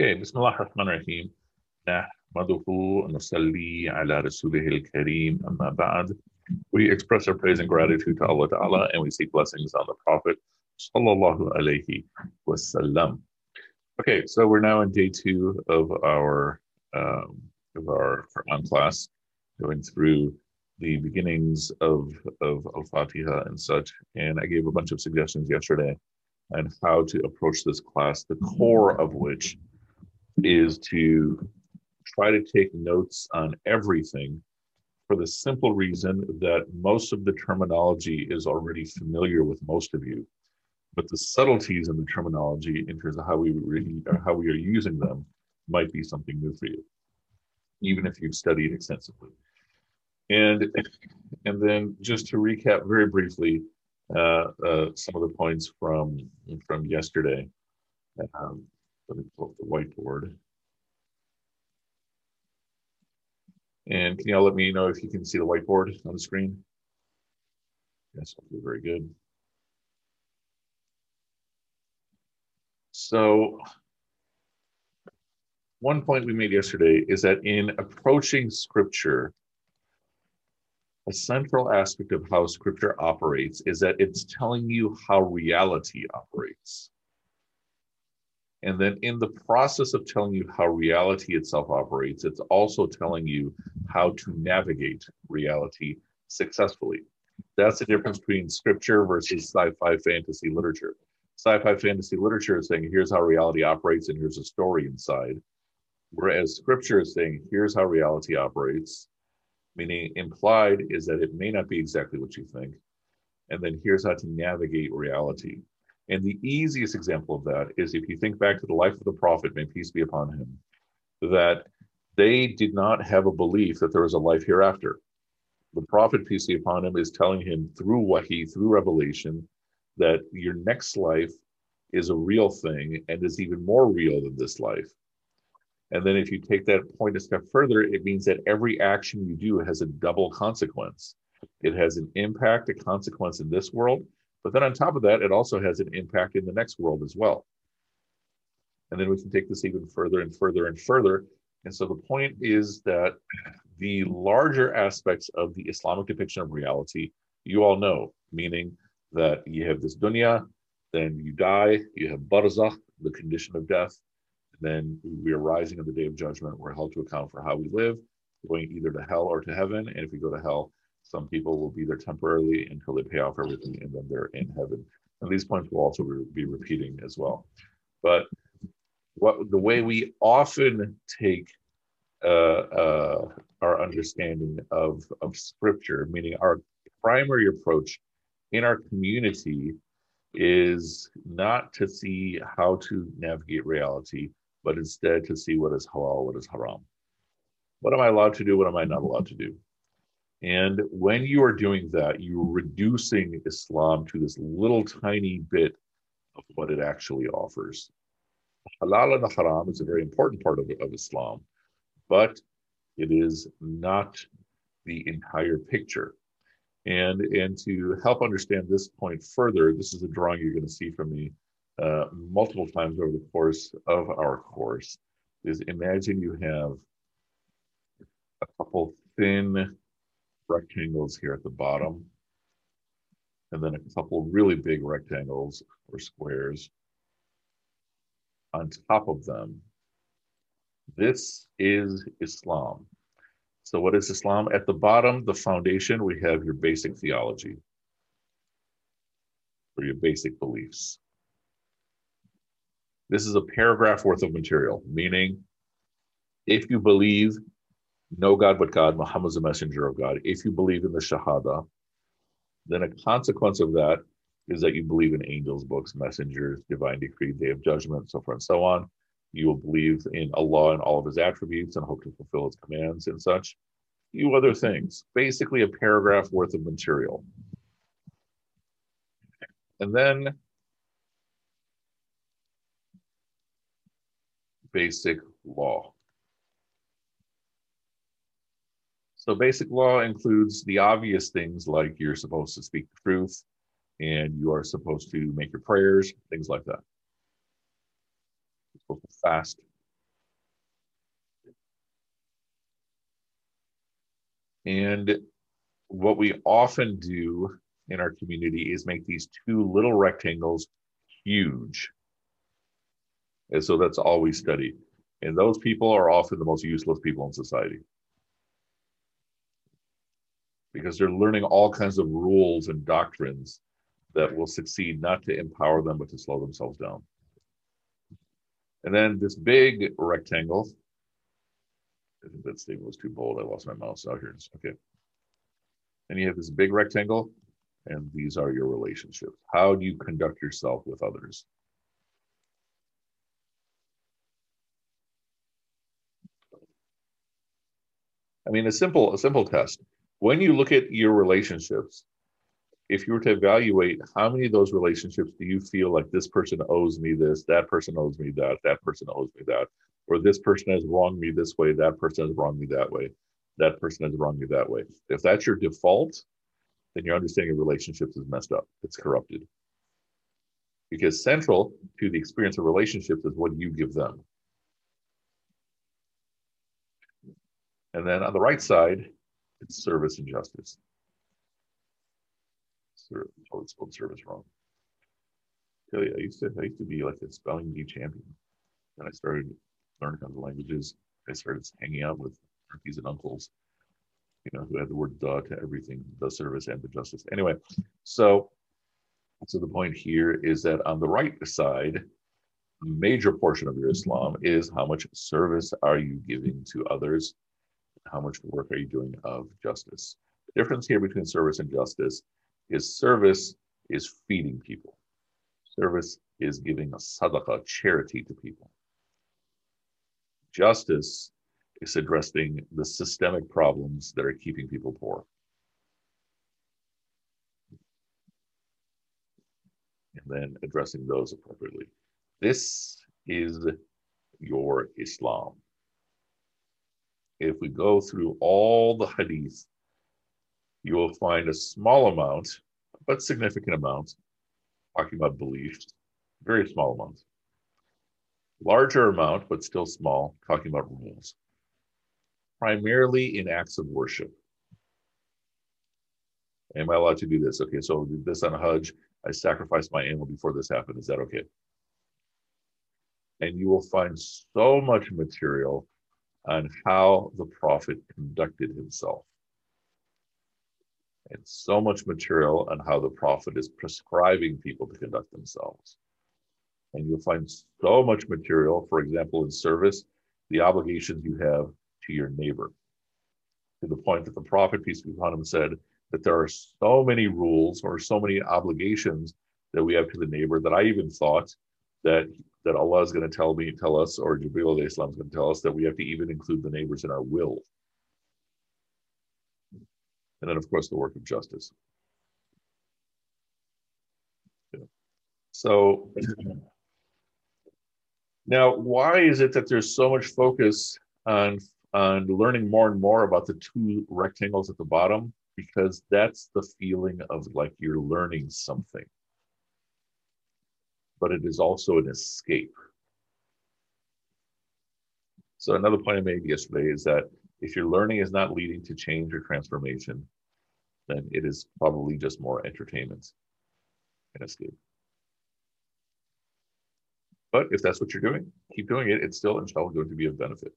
Okay, بسم الله الرحمن الرحيم نحمده ونصلي على رسوله الكريم أما بعد We express our praise and gratitude to Allah Ta'ala and we seek blessings on the Prophet Sallallahu Alaihi Wasallam. Okay, so we're now in day two of our um, of our Quran class, going through the beginnings of of Al-Fatiha and such. And I gave a bunch of suggestions yesterday on how to approach this class, the core of which is to try to take notes on everything for the simple reason that most of the terminology is already familiar with most of you but the subtleties in the terminology in terms of how we how we are using them might be something new for you even if you've studied extensively. And and then just to recap very briefly uh, uh, some of the points from from yesterday um, let me pull up the whiteboard. And can y'all let me know if you can see the whiteboard on the screen? Yes, I'll okay, very good. So one point we made yesterday is that in approaching scripture, a central aspect of how scripture operates is that it's telling you how reality operates. And then in the process of telling you how reality itself operates, it's also telling you how to navigate reality successfully. That's the difference between scripture versus sci fi fantasy literature. Sci fi fantasy literature is saying, here's how reality operates, and here's a story inside. Whereas scripture is saying, here's how reality operates, meaning implied is that it may not be exactly what you think. And then here's how to navigate reality. And the easiest example of that is if you think back to the life of the prophet, may peace be upon him, that they did not have a belief that there was a life hereafter. The prophet, peace be upon him, is telling him through wahi, through revelation, that your next life is a real thing and is even more real than this life. And then if you take that point a step further, it means that every action you do has a double consequence. It has an impact, a consequence in this world, but then on top of that, it also has an impact in the next world as well. And then we can take this even further and further and further. And so the point is that the larger aspects of the Islamic depiction of reality, you all know, meaning that you have this dunya, then you die, you have barzakh, the condition of death, then we are rising on the day of judgment. We're held to account for how we live, going either to hell or to heaven. And if we go to hell, some people will be there temporarily until they pay off everything and then they're in heaven. And these points will also be repeating as well. But what the way we often take uh, uh, our understanding of, of scripture, meaning our primary approach in our community is not to see how to navigate reality, but instead to see what is halal, what is haram. What am I allowed to do? What am I not allowed to do? And when you are doing that, you're reducing Islam to this little tiny bit of what it actually offers. Halal and haram is a very important part of, of Islam, but it is not the entire picture. And, and to help understand this point further, this is a drawing you're going to see from me uh, multiple times over the course of our course, is imagine you have a couple thin rectangles here at the bottom, and then a couple really big rectangles or squares on top of them. This is Islam. So, what is Islam? At the bottom, the foundation, we have your basic theology or your basic beliefs. This is a paragraph worth of material, meaning if you believe no God but God, Muhammad is a messenger of God. If you believe in the Shahada, then a consequence of that is that you believe in angels, books, messengers, divine decree, day of judgment, so forth and so on. You will believe in Allah and all of his attributes and hope to fulfill his commands and such. Few other things. Basically, a paragraph worth of material. And then basic law. So basic law includes the obvious things like you're supposed to speak the truth and you are supposed to make your prayers, things like that. You're supposed to fast. And what we often do in our community is make these two little rectangles huge. And so that's all we study. And those people are often the most useless people in society because they're learning all kinds of rules and doctrines that will succeed not to empower them, but to slow themselves down. And then this big rectangle, I think that statement was too bold. I lost my mouse. out here okay. And you have this big rectangle, and these are your relationships. How do you conduct yourself with others? I mean, a simple, a simple test. When you look at your relationships, if you were to evaluate how many of those relationships do you feel like this person owes me this, that person owes me that, that person owes me that, or this person has wronged me this way, that person has wronged me that way, that person has wronged me that way. If that's your default, then your understanding of relationships is messed up. It's corrupted. Because central to the experience of relationships is what you give them. And then on the right side, it's service and justice. Oh, it's spelled service wrong. I tell you, I used to I used to be like a spelling bee champion. And I started learning of languages. I started hanging out with aunties and uncles, you know, who had the word "the" to everything, the service and the justice. Anyway, so so the point here is that on the right side, major portion of your Islam is how much service are you giving to others how much work are you doing of justice? The difference here between service and justice is service is feeding people. Service is giving a sadaqah, charity to people. Justice is addressing the systemic problems that are keeping people poor. And then addressing those appropriately. This is your Islam if we go through all the hadith, you will find a small amount, but significant amount, talking about beliefs, very small amount. Larger amount, but still small, talking about rules. Primarily in acts of worship. Am I allowed to do this? Okay, so this on a Hajj. I sacrificed my animal before this happened. Is that okay? And you will find so much material on how the prophet conducted himself. And so much material on how the prophet is prescribing people to conduct themselves. And you'll find so much material, for example, in service, the obligations you have to your neighbor. To the point that the prophet, peace be upon him, said that there are so many rules or so many obligations that we have to the neighbor that I even thought that that Allah is going to tell me, tell us, or Jibril Islam is going to tell us that we have to even include the neighbors in our will. And then, of course, the work of justice. So now, why is it that there's so much focus on on learning more and more about the two rectangles at the bottom? Because that's the feeling of like you're learning something but it is also an escape. So another point I made yesterday is that if your learning is not leading to change or transformation, then it is probably just more entertainment and escape. But if that's what you're doing, keep doing it. It's still, inshallah, going to be of benefit.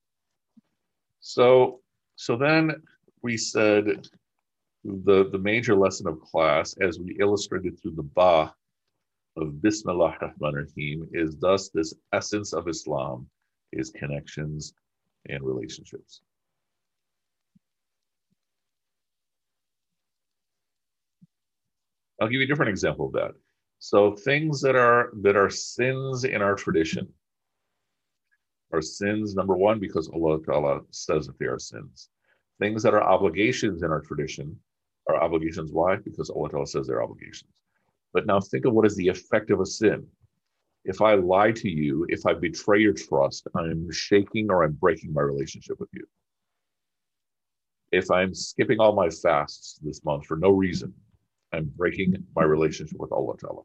So, so then we said the, the major lesson of class, as we illustrated through the Ba of Bismillah Rahman Rahim is thus this essence of Islam is connections and relationships. I'll give you a different example of that. So things that are that are sins in our tradition are sins, number one, because Allah Ta'ala says that they are sins. Things that are obligations in our tradition are obligations. Why? Because Allah Ta'ala says they're obligations. But now think of what is the effect of a sin. If I lie to you, if I betray your trust, I'm shaking or I'm breaking my relationship with you. If I'm skipping all my fasts this month for no reason, I'm breaking my relationship with Allah Ta'ala.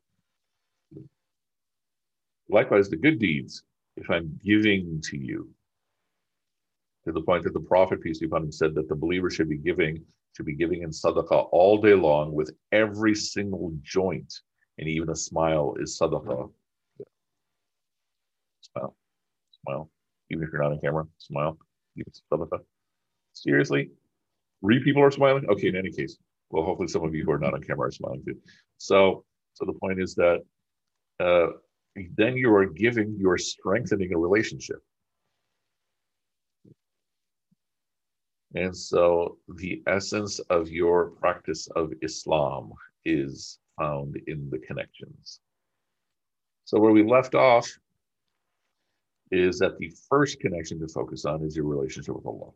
Likewise, the good deeds, if I'm giving to you, to the point that the Prophet, peace be upon him, said that the believer should be giving, should be giving in sadaqah all day long with every single joint, and even a smile is sadaqah. Smile, smile. Even if you're not on camera, smile. Sadaqah. Seriously, three people are smiling. Okay, in any case, well, hopefully some of you who are not on camera are smiling too. So, so the point is that uh, then you are giving, you are strengthening a relationship. And so the essence of your practice of Islam is found in the connections. So where we left off is that the first connection to focus on is your relationship with Allah.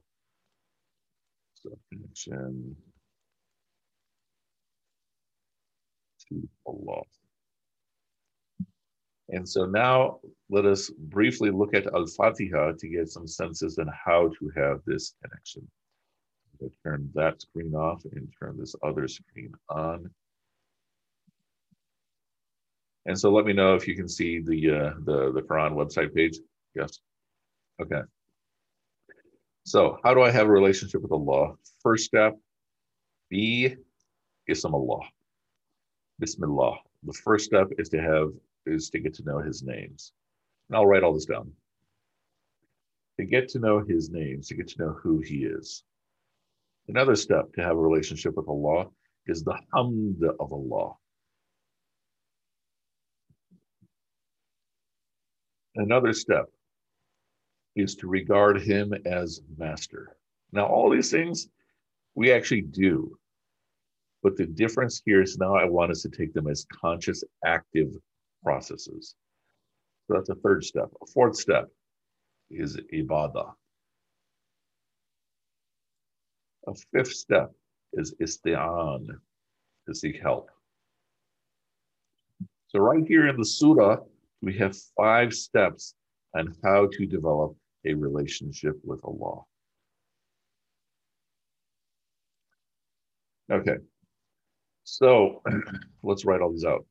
So connection to Allah. And so now let us briefly look at Al Fatiha to get some senses on how to have this connection. I turn that screen off and turn this other screen on. And so let me know if you can see the uh, the the Quran website page. Yes. Okay. So how do I have a relationship with Allah? First step, be Ismallah. Bismillah. The first step is to have is to get to know his names. And I'll write all this down. To get to know his names, to get to know who he is. Another step to have a relationship with Allah is the hamd of Allah. Another step is to regard him as master. Now, all these things we actually do, but the difference here is now I want us to take them as conscious, active processes. So that's a third step. A fourth step is ibadah. A fifth step is isti'an, to seek help. So right here in the surah, we have five steps on how to develop a relationship with Allah. Okay, so let's write all these out.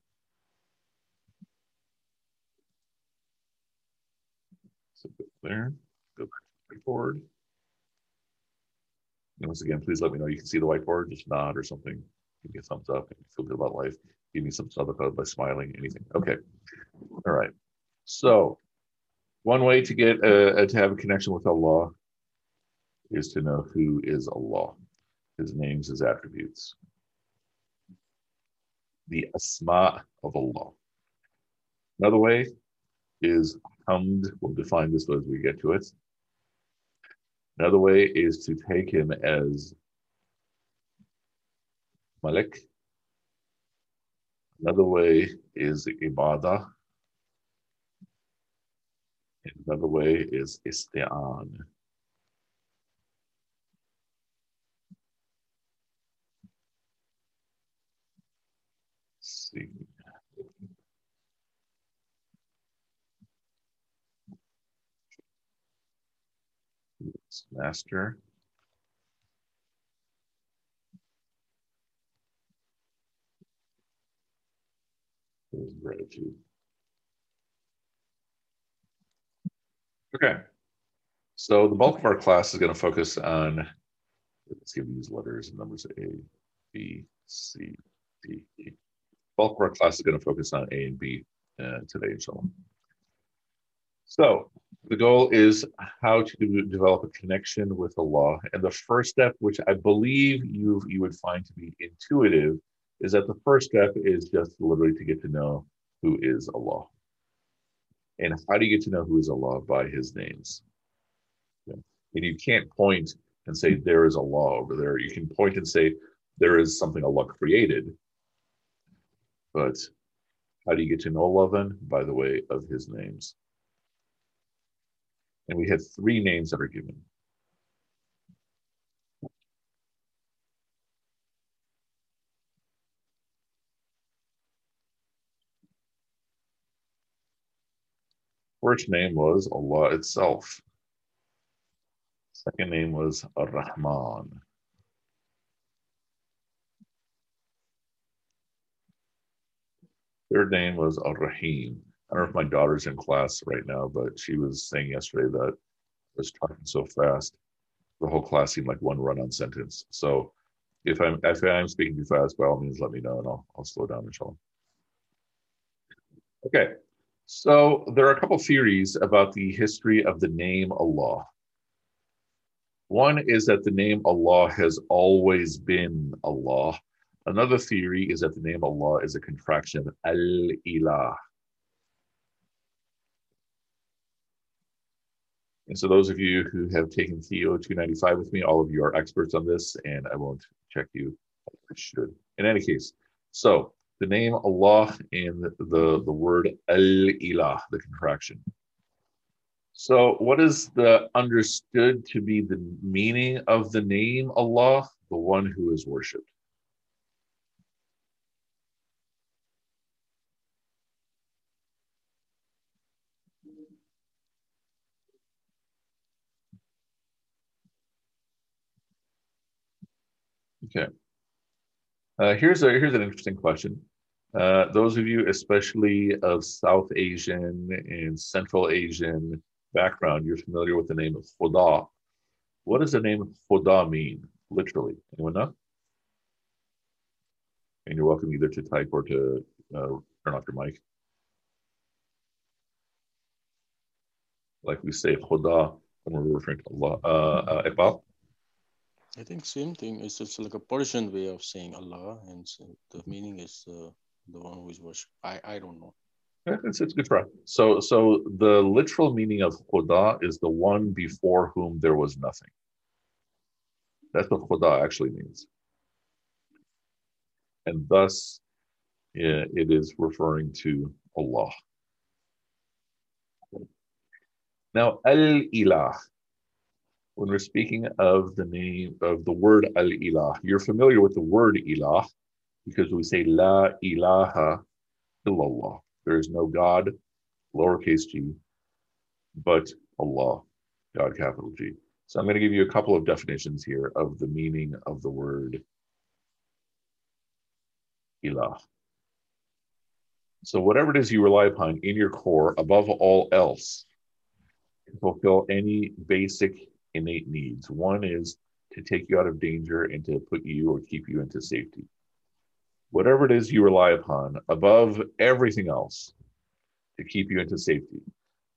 there. Go back whiteboard. Once again, please let me know you can see the whiteboard. Just nod or something. Give me a thumbs up and feel good about life. Give me some sadaqah by smiling, anything. Okay. All right. So one way to get uh, to have a connection with Allah is to know who is Allah, His names, His attributes. The asma of Allah. Another way is hamd. We'll define this as we get to it. Another way is to take him as Malik. Another way is ibadah. Another way is isti'an. see. Master. gratitude. Okay, so the bulk of our class is going to focus on, let's give these letters and numbers A, B, C, D, E. Bulk of our class is going to focus on A and B uh, today, inshallah. So the goal is how to develop a connection with Allah. And the first step, which I believe you you would find to be intuitive, is that the first step is just literally to get to know who is Allah. And how do you get to know who is Allah? By his names. And you can't point and say there is Allah over there. You can point and say there is something Allah created. But how do you get to know Allah then? By the way of his names. And we had three names that are given. First name was Allah itself. Second name was Ar-Rahman. Third name was Ar-Rahim. I don't know if my daughter's in class right now, but she was saying yesterday that I was talking so fast the whole class seemed like one run-on sentence. So if I'm if I'm speaking too fast, by all means, let me know and I'll I'll slow down, inshallah. Okay, so there are a couple theories about the history of the name Allah. One is that the name Allah has always been Allah. Another theory is that the name Allah is a contraction of Al-Ilah. And so those of you who have taken TO 295 with me, all of you are experts on this, and I won't check you. I should. In any case, so the name Allah and the, the word Al-Ilah, the contraction. So, what is the understood to be the meaning of the name Allah, the one who is worshipped? Okay. Uh, here's a here's an interesting question. Uh, those of you, especially of South Asian and Central Asian background, you're familiar with the name of Khuda. What does the name Khuda mean, literally? Anyone know? And you're welcome either to type or to uh, turn off your mic. Like we say Khuda when we're referring to Allah. Uh, uh? I think same thing. It's just like a Persian way of saying Allah, and so the meaning is uh, the one who is worshipped. I I don't know. It's, it's good try. So, so the literal meaning of Khuda is the one before whom there was nothing. That's what Khuda actually means. And thus, it is referring to Allah. Now, Al Ilah, when we're speaking of the name of the word Al Ilah, you're familiar with the word Ilah because we say La ilaha illallah. There is no God, lowercase g, but Allah, God, capital G. So I'm going to give you a couple of definitions here of the meaning of the word ilah. So whatever it is you rely upon in your core, above all else, to fulfill any basic innate needs. One is to take you out of danger and to put you or keep you into safety whatever it is you rely upon above everything else to keep you into safety.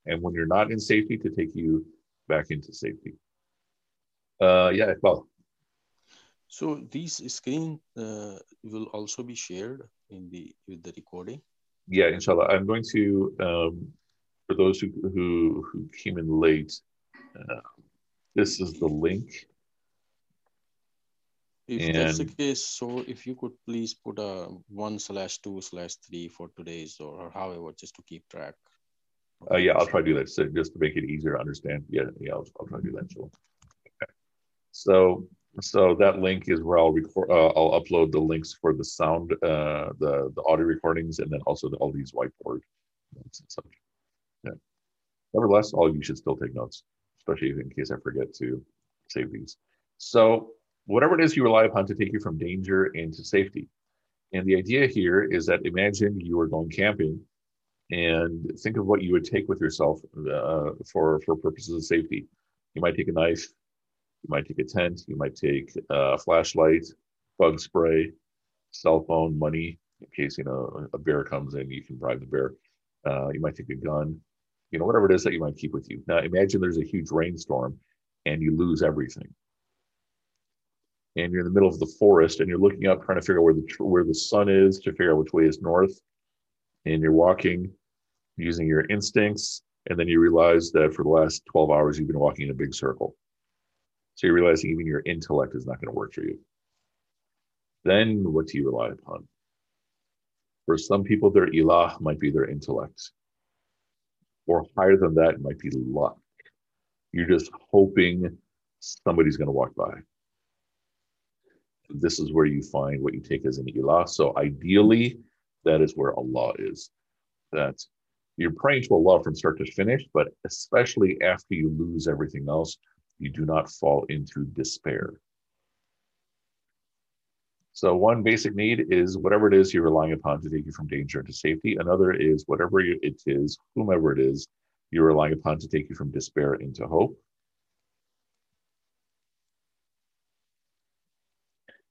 And when you're not in safety, to take you back into safety. Uh, yeah, well. So these screen uh, will also be shared in the with the recording. Yeah, inshallah. I'm going to um, for those who who who came in late. Uh, this is the link if and, that's the case, so if you could please put a one slash two slash three for today's or, however, just to keep track. Uh, yeah, I'll try to do that. So just to make it easier to understand. Yeah, yeah, I'll, I'll try to do that. So, okay. so, so that link is where I'll record. Uh, I'll upload the links for the sound, uh, the the audio recordings, and then also the, all these whiteboard notes and such. Yeah. Nevertheless, all of you should still take notes, especially in case I forget to save these. So whatever it is you rely upon to take you from danger into safety. And the idea here is that imagine you are going camping and think of what you would take with yourself uh, for, for purposes of safety. You might take a knife, you might take a tent, you might take a flashlight, bug spray, cell phone, money, in case you know a bear comes in, you can bribe the bear. Uh, you might take a gun, you know, whatever it is that you might keep with you. Now imagine there's a huge rainstorm and you lose everything. And you're in the middle of the forest and you're looking up trying to figure out where the where the sun is to figure out which way is north. And you're walking using your instincts. And then you realize that for the last 12 hours you've been walking in a big circle. So you're realizing even your intellect is not going to work for you. Then what do you rely upon? For some people their ilah might be their intellect or higher than that it might be luck you're just hoping somebody's going to walk by this is where you find what you take as an ilah. So ideally, that is where Allah is. That you're praying to Allah from start to finish, but especially after you lose everything else, you do not fall into despair. So one basic need is whatever it is you're relying upon to take you from danger to safety. Another is whatever it is, whomever it is, you're relying upon to take you from despair into hope.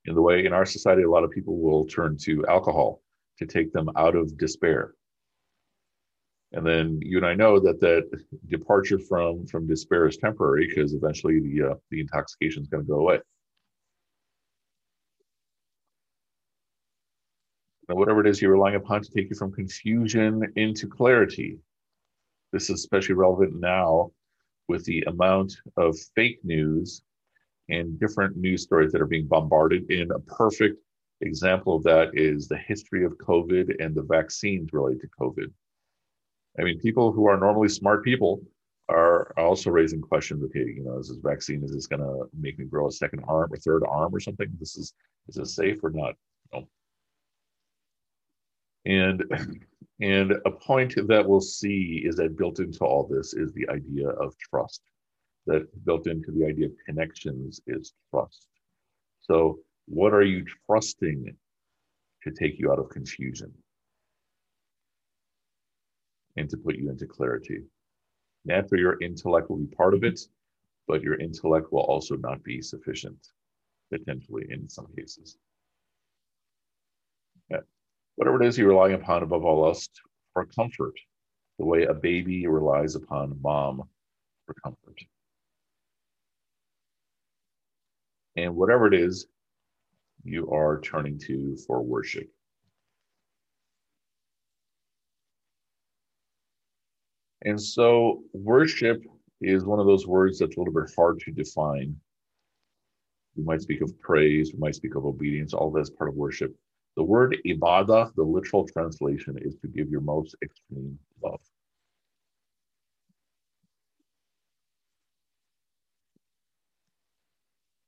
In the way in our society, a lot of people will turn to alcohol to take them out of despair. And then you and I know that that departure from from despair is temporary because eventually the uh, the intoxication is going to go away. Whatever it is you're relying upon to take you from confusion into clarity. This is especially relevant now with the amount of fake news and different news stories that are being bombarded. In a perfect example of that is the history of COVID and the vaccines related to COVID. I mean, people who are normally smart people are also raising questions. Okay, you know, is this vaccine is this going to make me grow a second arm or third arm or something? This is is this safe or not? No. And and a point that we'll see is that built into all this is the idea of trust. That built into the idea of connections is trust. So, what are you trusting to take you out of confusion and to put you into clarity? Naturally, your intellect will be part of it, but your intellect will also not be sufficient, potentially, in some cases. Yeah whatever it is you're relying upon above all else for comfort, the way a baby relies upon mom for comfort. And whatever it is you are turning to for worship. And so, worship is one of those words that's a little bit hard to define. We might speak of praise, we might speak of obedience, all that's part of worship. The word ibadah, the literal translation, is to give your most extreme love.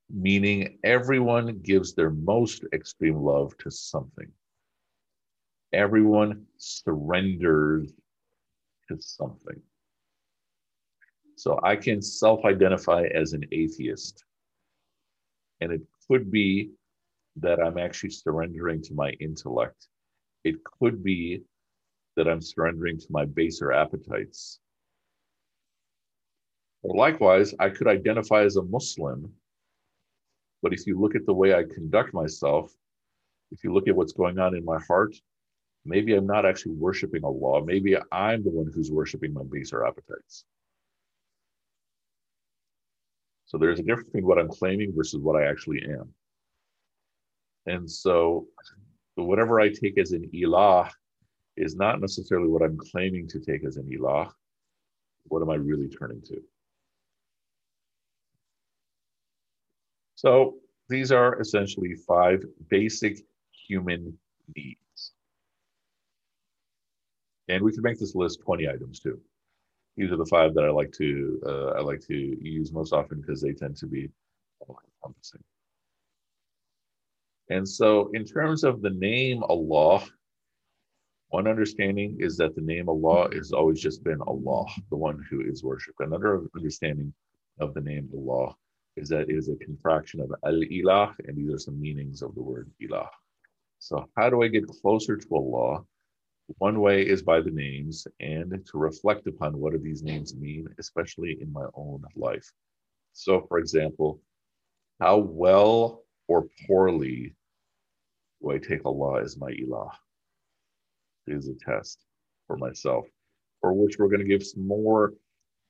Meaning everyone gives their most extreme love to something. Everyone surrenders to something. So I can self identify as an atheist. And it could be that I'm actually surrendering to my intellect. It could be that I'm surrendering to my baser appetites. Or likewise, I could identify as a Muslim, but if you look at the way I conduct myself, if you look at what's going on in my heart, maybe I'm not actually worshiping Allah. Maybe I'm the one who's worshiping my baser appetites. So there's a difference between what I'm claiming versus what I actually am. And so, whatever I take as an ilah is not necessarily what I'm claiming to take as an ilah. What am I really turning to? So, these are essentially five basic human needs. And we could make this list 20 items too. These are the five that I like to uh, I like to use most often because they tend to be encompassing. And so, in terms of the name Allah, one understanding is that the name Allah has always just been Allah, the one who is worshipped. Another understanding of the name Allah is that it is a contraction of Al Ilah, and these are some meanings of the word Ilah. So, how do I get closer to Allah? One way is by the names and to reflect upon what do these names mean, especially in my own life. So, for example, how well or poorly do I take Allah as my ilah? Is a test for myself, for which we're going to give some more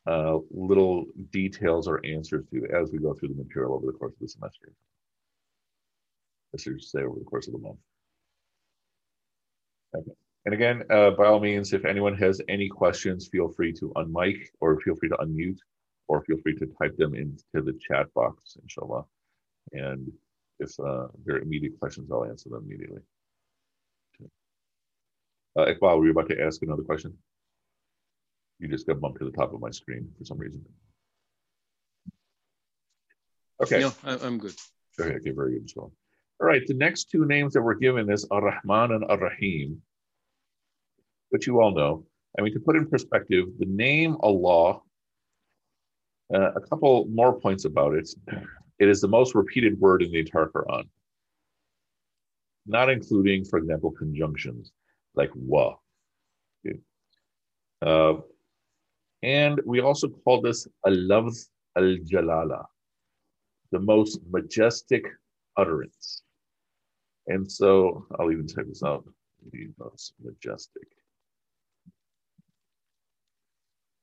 uh, little details or answers to as we go through the material over the course of the semester. Let's just say over the course of the month. Okay. And again, uh, by all means, if anyone has any questions, feel free to unmic or feel free to unmute or feel free to type them into the chat box, inshallah. And if uh, there are immediate questions, I'll answer them immediately. Uh, Iqbal, were you about to ask another question? You just got bumped to the top of my screen for some reason. Okay. Yeah, I'm good. Okay, okay, very good. So, all right, the next two names that we're given is Ar-Rahman and Ar-Rahim, which you all know. I mean, to put in perspective, the name Allah, uh, a couple more points about it. It is the most repeated word in the entire Quran, not including, for example, conjunctions like wa. Uh, and we also call this al-lafz al-jalala, the most majestic utterance. And so I'll even type this out. The most majestic.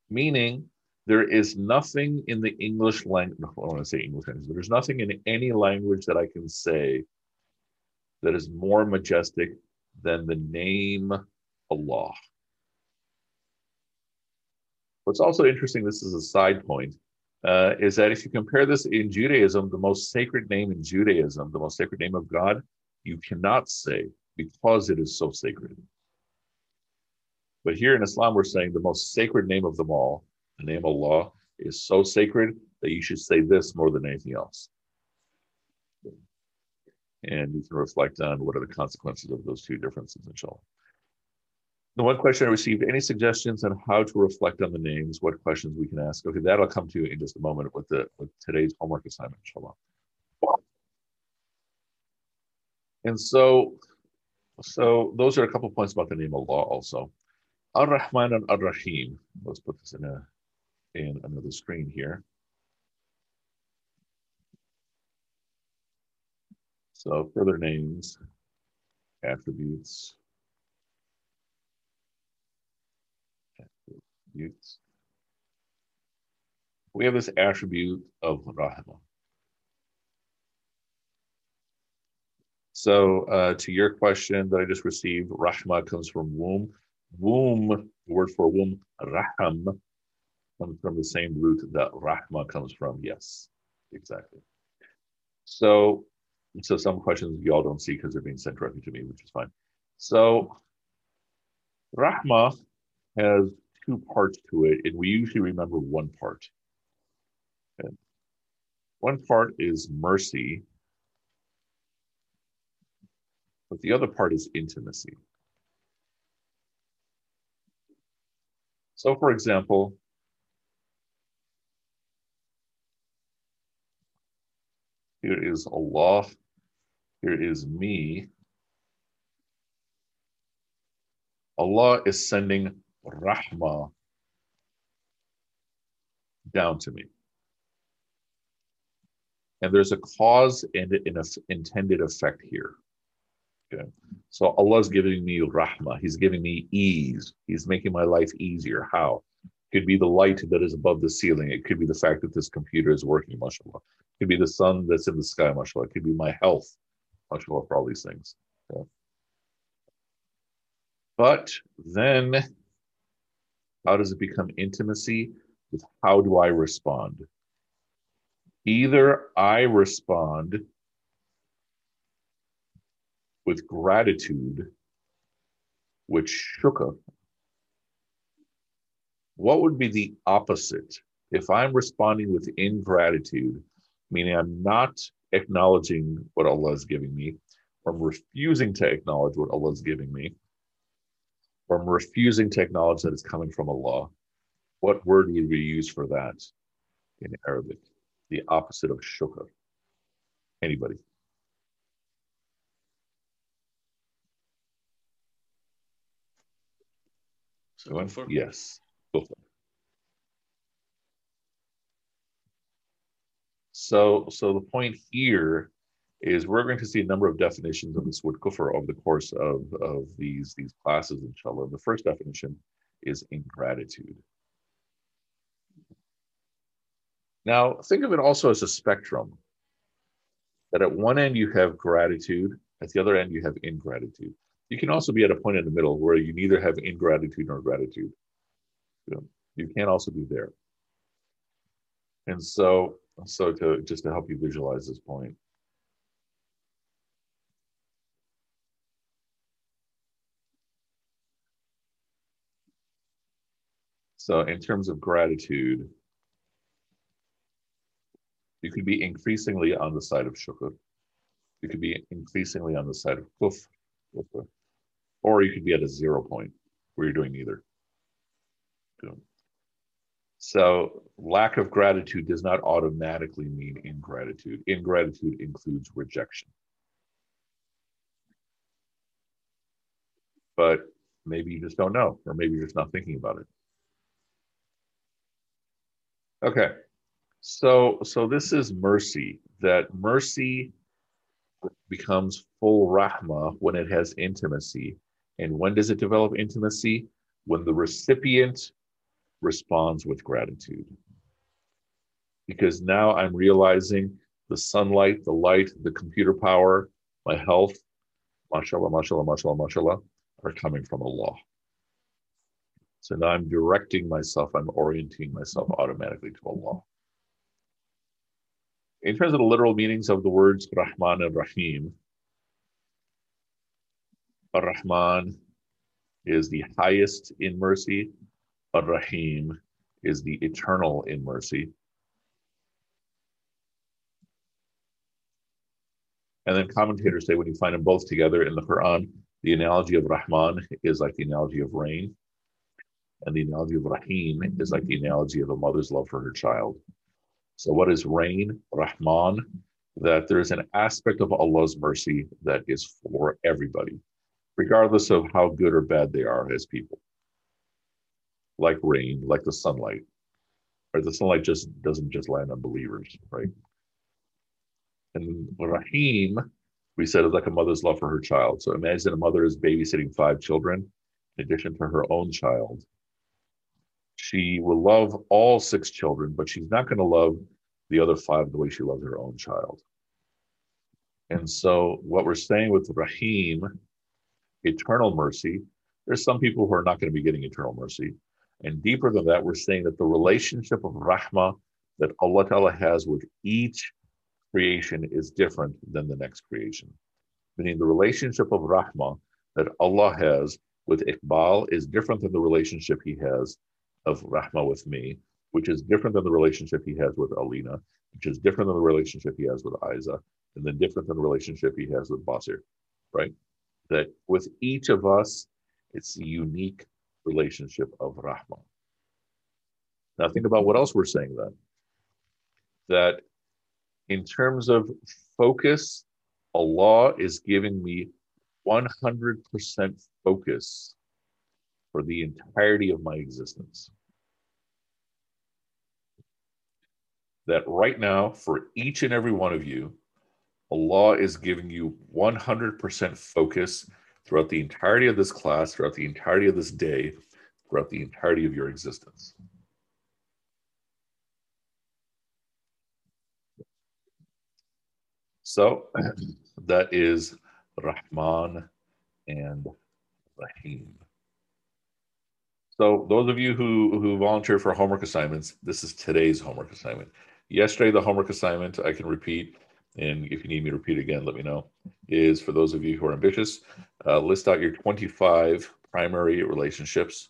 Meaning there is nothing in the English language, I want to say English language, there's nothing in any language that I can say that is more majestic than the name Allah. What's also interesting, this is a side point, uh, is that if you compare this in Judaism, the most sacred name in Judaism, the most sacred name of God, you cannot say because it is so sacred. But here in Islam, we're saying the most sacred name of them all, the name Allah, is so sacred that you should say this more than anything else. And you can reflect on what are the consequences of those two differences, inshallah. The one question I received, any suggestions on how to reflect on the names, what questions we can ask? Okay, that'll come to you in just a moment with the with today's homework assignment, inshallah. And so, so those are a couple points about the name Allah also. Ar-Rahman and Ar-Rahim. Let's put this in a in another screen here. So further names, attributes, attributes. We have this attribute of Rahma. So uh, to your question that I just received, Rahma comes from womb. Womb, the word for womb, Raham, comes from the same root that Rahma comes from. Yes, exactly. So so some questions you all don't see because they're being sent directly to me, which is fine. So Rahma has two parts to it, and we usually remember one part. Okay. One part is mercy, but the other part is intimacy. So, for example, here is Allah here is me. Allah is sending rahmah down to me. And there's a cause and an intended effect here. Okay. So Allah is giving me rahmah. He's giving me ease. He's making my life easier. How? Could be the light that is above the ceiling. It could be the fact that this computer is working, mashallah. It could be the sun that's in the sky, mashallah. It could be my health mashallah, for all these things. Okay. But then, how does it become intimacy? With how do I respond? Either I respond with gratitude, which shukr. What would be the opposite? If I'm responding with ingratitude, meaning I'm not acknowledging what Allah is giving me, from refusing to acknowledge what Allah is giving me, from refusing to acknowledge that it's coming from Allah, what word would we use for that in Arabic? The opposite of shukr. Anybody? So, yes. So, so the point here is we're going to see a number of definitions of this word kufr over the course of, of these, these classes, inshallah. The first definition is ingratitude. Now, think of it also as a spectrum, that at one end you have gratitude, at the other end you have ingratitude. You can also be at a point in the middle where you neither have ingratitude nor gratitude. You can also be there. And so so to just to help you visualize this point. So in terms of gratitude, you could be increasingly on the side of shukr. You could be increasingly on the side of kufr, or you could be at a zero point where you're doing neither. So, lack of gratitude does not automatically mean ingratitude. Ingratitude includes rejection. But maybe you just don't know, or maybe you're just not thinking about it. Okay. So so this is mercy that mercy becomes full rahma when it has intimacy. And when does it develop intimacy? When the recipient responds with gratitude. Because now I'm realizing the sunlight, the light, the computer power, my health, mashallah, mashallah, mashallah, mashallah, are coming from Allah. So now I'm directing myself, I'm orienting myself automatically to Allah. In terms of the literal meanings of the words Rahman and Rahim, Ar-Rahman is the highest in mercy. Ar-Rahim is the eternal in mercy. And then commentators say when you find them both together in the Quran, the analogy of Rahman is like the analogy of rain, and the analogy of Rahim is like the analogy of a mother's love for her child. So, what is rain? Rahman, that there is an aspect of Allah's mercy that is for everybody, regardless of how good or bad they are as people. Like rain, like the sunlight. Or the sunlight just doesn't just land on believers, right? And Rahim, we said, is like a mother's love for her child. So imagine a mother is babysitting five children in addition to her own child. She will love all six children, but she's not going to love the other five the way she loves her own child. And so, what we're saying with Rahim, eternal mercy, there's some people who are not going to be getting eternal mercy. And deeper than that, we're saying that the relationship of Rahmah that Allah Ta'ala has with each creation is different than the next creation. Meaning the relationship of Rahmah that Allah has with Iqbal is different than the relationship he has of Rahma with me, which is different than the relationship he has with Alina, which is different than the relationship he has with Isa, and then different than the relationship he has with Basir, right? That with each of us, it's unique relationship of Rahma. Now think about what else we're saying then. That in terms of focus, Allah is giving me 100% focus for the entirety of my existence. that right now, for each and every one of you, Allah is giving you 100% focus throughout the entirety of this class, throughout the entirety of this day, throughout the entirety of your existence. So that is Rahman and Rahim. So those of you who who volunteer for homework assignments, this is today's homework assignment. Yesterday, the homework assignment, I can repeat, and if you need me to repeat again, let me know, is for those of you who are ambitious, uh, list out your 25 primary relationships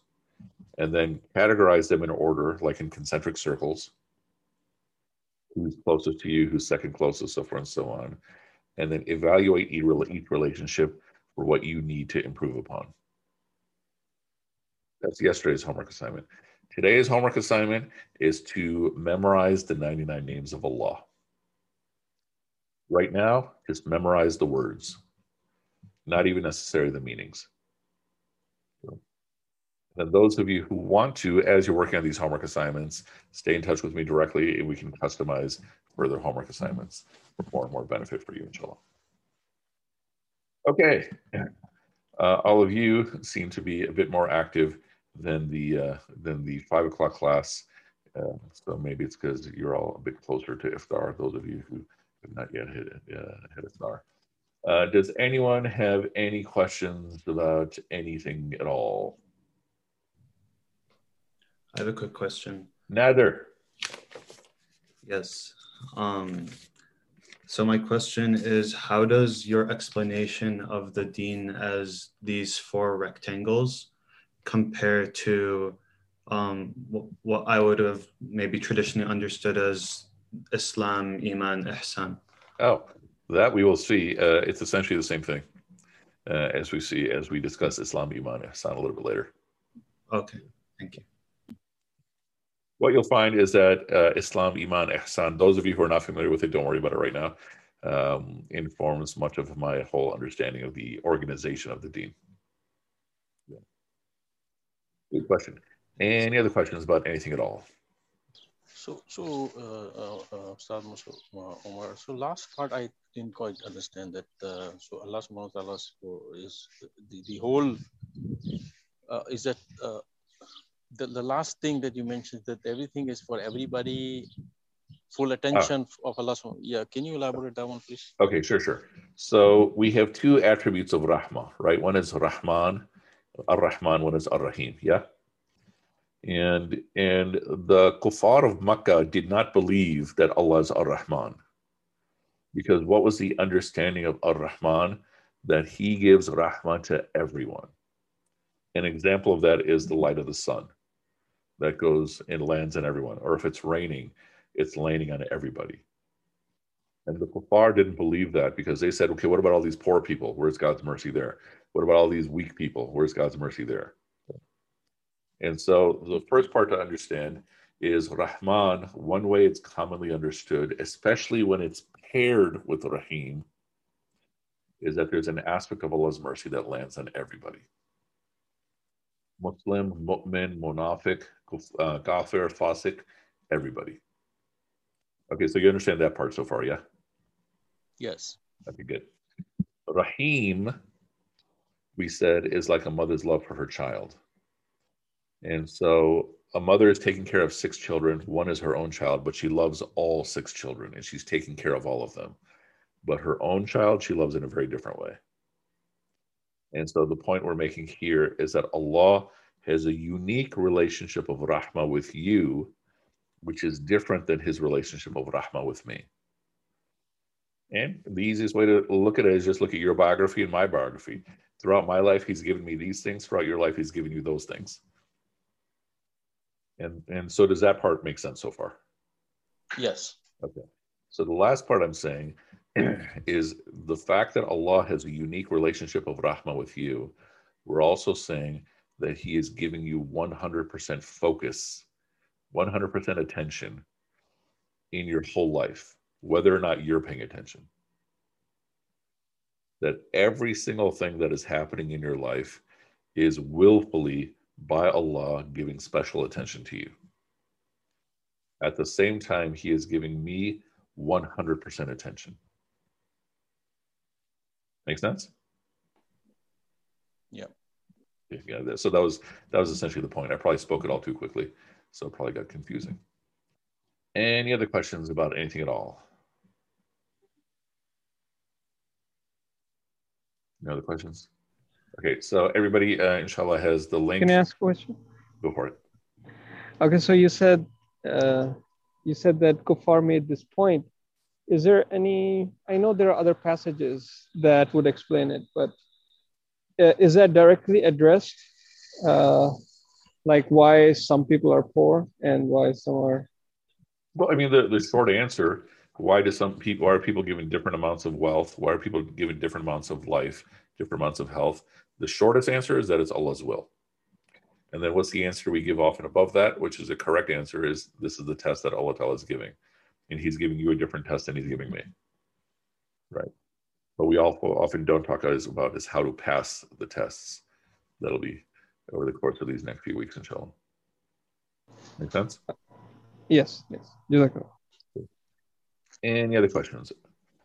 and then categorize them in order, like in concentric circles. Who's closest to you, who's second closest, so forth and so on. And then evaluate each relationship for what you need to improve upon. That's yesterday's homework assignment. Today's homework assignment is to memorize the 99 names of Allah. Right now, just memorize the words, not even necessarily the meanings. And those of you who want to, as you're working on these homework assignments, stay in touch with me directly and we can customize further homework assignments for more and more benefit for you, inshallah. Okay. Uh, all of you seem to be a bit more active than the uh, than the five o'clock class. Uh, so maybe it's because you're all a bit closer to iftar. Those of you who not yet hit uh, hit iftar. Uh, does anyone have any questions about anything at all? I have a quick question. Neither. Yes. Um, so my question is, how does your explanation of the deen as these four rectangles compared to um, what I would have maybe traditionally understood as Islam, Iman, Ihsan. Oh, that we will see. Uh, it's essentially the same thing uh, as we see as we discuss Islam, Iman, Ihsan a little bit later. Okay, thank you. What you'll find is that uh, Islam, Iman, Ihsan, those of you who are not familiar with it, don't worry about it right now, um, informs much of my whole understanding of the organization of the deen. Good question. Any other questions about anything at all? So, so, uh, uh, Ustad uh, Omar, so last part I didn't quite understand that. Uh, so Allah subhanahu wa ta'ala is the, the whole, uh, is that uh, the, the last thing that you mentioned that everything is for everybody, full attention of Allah. Yeah, can you elaborate that one, please? Okay, sure, sure. So we have two attributes of Rahmah, right? One is Rahman, Ar-Rahman, one is Ar-Rahim, yeah? And and the kuffar of Makkah did not believe that Allah is Ar-Rahman. Because what was the understanding of Ar-Rahman? That he gives Rahman to everyone. An example of that is the light of the sun that goes and lands on everyone. Or if it's raining, it's landing on everybody. And the kuffar didn't believe that because they said, okay, what about all these poor people? Where's God's mercy there? What about all these weak people? Where's God's mercy there? And so the first part to understand is Rahman, one way it's commonly understood, especially when it's paired with Rahim, is that there's an aspect of Allah's mercy that lands on everybody. Muslim, Mu'min, Munafiq, uh, Kafir, Fasik, everybody. Okay, so you understand that part so far, yeah? Yes. Okay, good. Rahim, we said, is like a mother's love for her child. And so a mother is taking care of six children. One is her own child, but she loves all six children and she's taking care of all of them. But her own child, she loves in a very different way. And so the point we're making here is that Allah has a unique relationship of rahmah with you, which is different than his relationship of rahmah with me. And the easiest way to look at it is just look at your biography and my biography. Throughout my life, he's given me these things. Throughout your life, he's given you those things. And and so does that part make sense so far? Yes. Okay. So the last part I'm saying is the fact that Allah has a unique relationship of rahmah with you. We're also saying that He is giving you 100% focus, 100% attention in your whole life, whether or not you're paying attention. That every single thing that is happening in your life is willfully by Allah giving special attention to you. At the same time, He is giving me 100% attention. Make sense? Yeah. Yeah. So that was that was essentially the point. I probably spoke it all too quickly, so it probably got confusing. Any other questions about anything at all? No other questions? Okay, so everybody, uh, inshallah, has the link. Can I ask a question? Go for it. Okay, so you said uh, you said that Kufar made this point. Is there any? I know there are other passages that would explain it, but uh, is that directly addressed? Uh, like why some people are poor and why some are? Well, I mean, the, the short answer: Why do some people? Why are people given different amounts of wealth? Why are people given different amounts of life, different amounts of health? The shortest answer is that it's Allah's will. And then what's the answer we give off and above that, which is the correct answer is this is the test that Allah Ta'ala is giving. And he's giving you a different test than he's giving me. Right. But we also often don't talk about is how to pass the tests. That'll be over the course of these next few weeks, inshallah. Make sense? Yes, yes. Any other questions?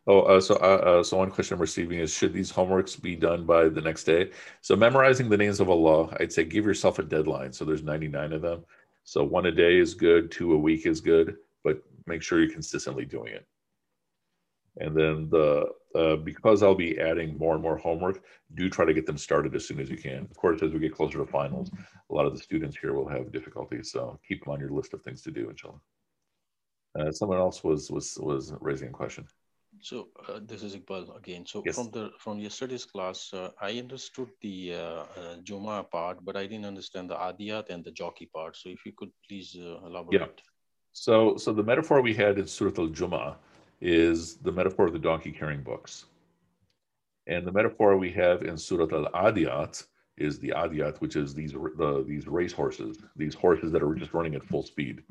Oh, uh, so uh, uh, so one question I'm receiving is: Should these homeworks be done by the next day? So memorizing the names of Allah, I'd say give yourself a deadline. So there's 99 of them. So one a day is good, two a week is good, but make sure you're consistently doing it. And then the uh, because I'll be adding more and more homework, do try to get them started as soon as you can. Of course, as we get closer to finals, a lot of the students here will have difficulties. So keep them on your list of things to do, inshallah. Uh, someone else was was was raising a question. So uh, this is Iqbal again. So yes. from the from yesterday's class, uh, I understood the uh, uh, Juma part, but I didn't understand the Adiyat and the jockey part. So if you could please uh, elaborate. Yeah. So so the metaphor we had in Surat Al Juma is the metaphor of the donkey carrying books, and the metaphor we have in Surat Al Adiyat is the Adiyat, which is these the, these race horses, these horses that are just running at full speed.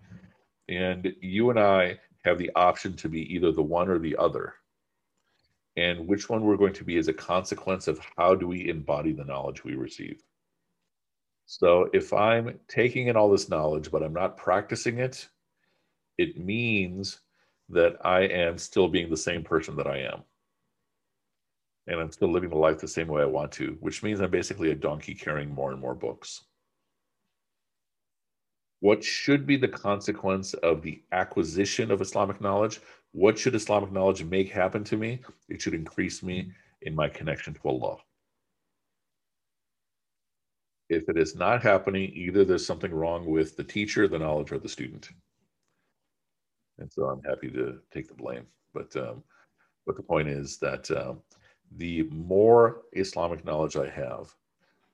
And you and I have the option to be either the one or the other. And which one we're going to be is a consequence of how do we embody the knowledge we receive. So if I'm taking in all this knowledge, but I'm not practicing it, it means that I am still being the same person that I am. And I'm still living the life the same way I want to, which means I'm basically a donkey carrying more and more books. What should be the consequence of the acquisition of Islamic knowledge? What should Islamic knowledge make happen to me? It should increase me in my connection to Allah. If it is not happening, either there's something wrong with the teacher, the knowledge, or the student. And so I'm happy to take the blame. But um, but the point is that um, the more Islamic knowledge I have,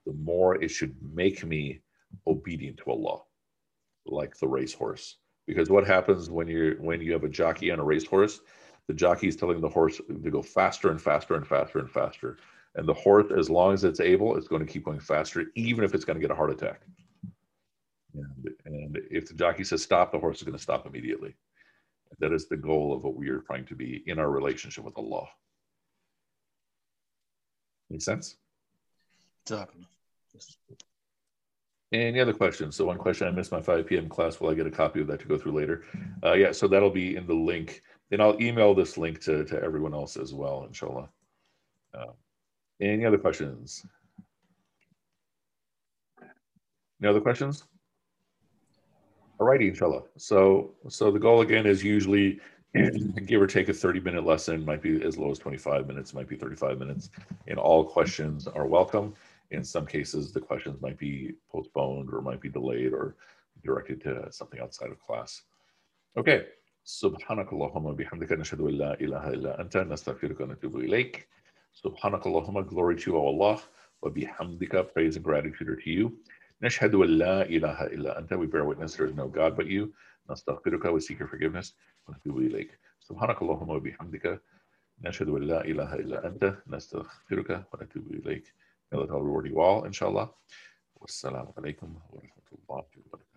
the more it should make me obedient to Allah, like the racehorse. Because what happens when you when you have a jockey on a racehorse? The jockey is telling the horse to go faster and faster and faster and faster. And the horse, as long as it's able, it's going to keep going faster, even if it's going to get a heart attack. And, and if the jockey says stop, the horse is going to stop immediately. That is the goal of what we are trying to be in our relationship with Allah. Make sense? Exactly. Any other questions? So one question, I missed my 5 p.m. class. Will I get a copy of that to go through later? Uh, yeah, so that'll be in the link. And I'll email this link to, to everyone else as well, inshallah. Uh, any other questions? Any other questions? All righty, inshallah. So, so the goal again is usually give or take a 30 minute lesson, might be as low as 25 minutes, might be 35 minutes. And all questions are welcome In some cases, the questions might be postponed or might be delayed or directed to something outside of class. Okay. سبحانك اللهم وبحمدك نشهد أن لا إله إلا أنت نستغفرك ونتوب إليك سبحانك اللهم glory to you, Allah وبحمدك praise and gratitude are to you نشهد أن لا إله إلا أنت we bear witness there is no God but you نستغفرك we seek your forgiveness ونتوب إليك سبحانك اللهم وبحمدك نشهد أن لا إله إلا أنت نستغفرك ونتوب إليك May Allah reward wa rahmatullahi.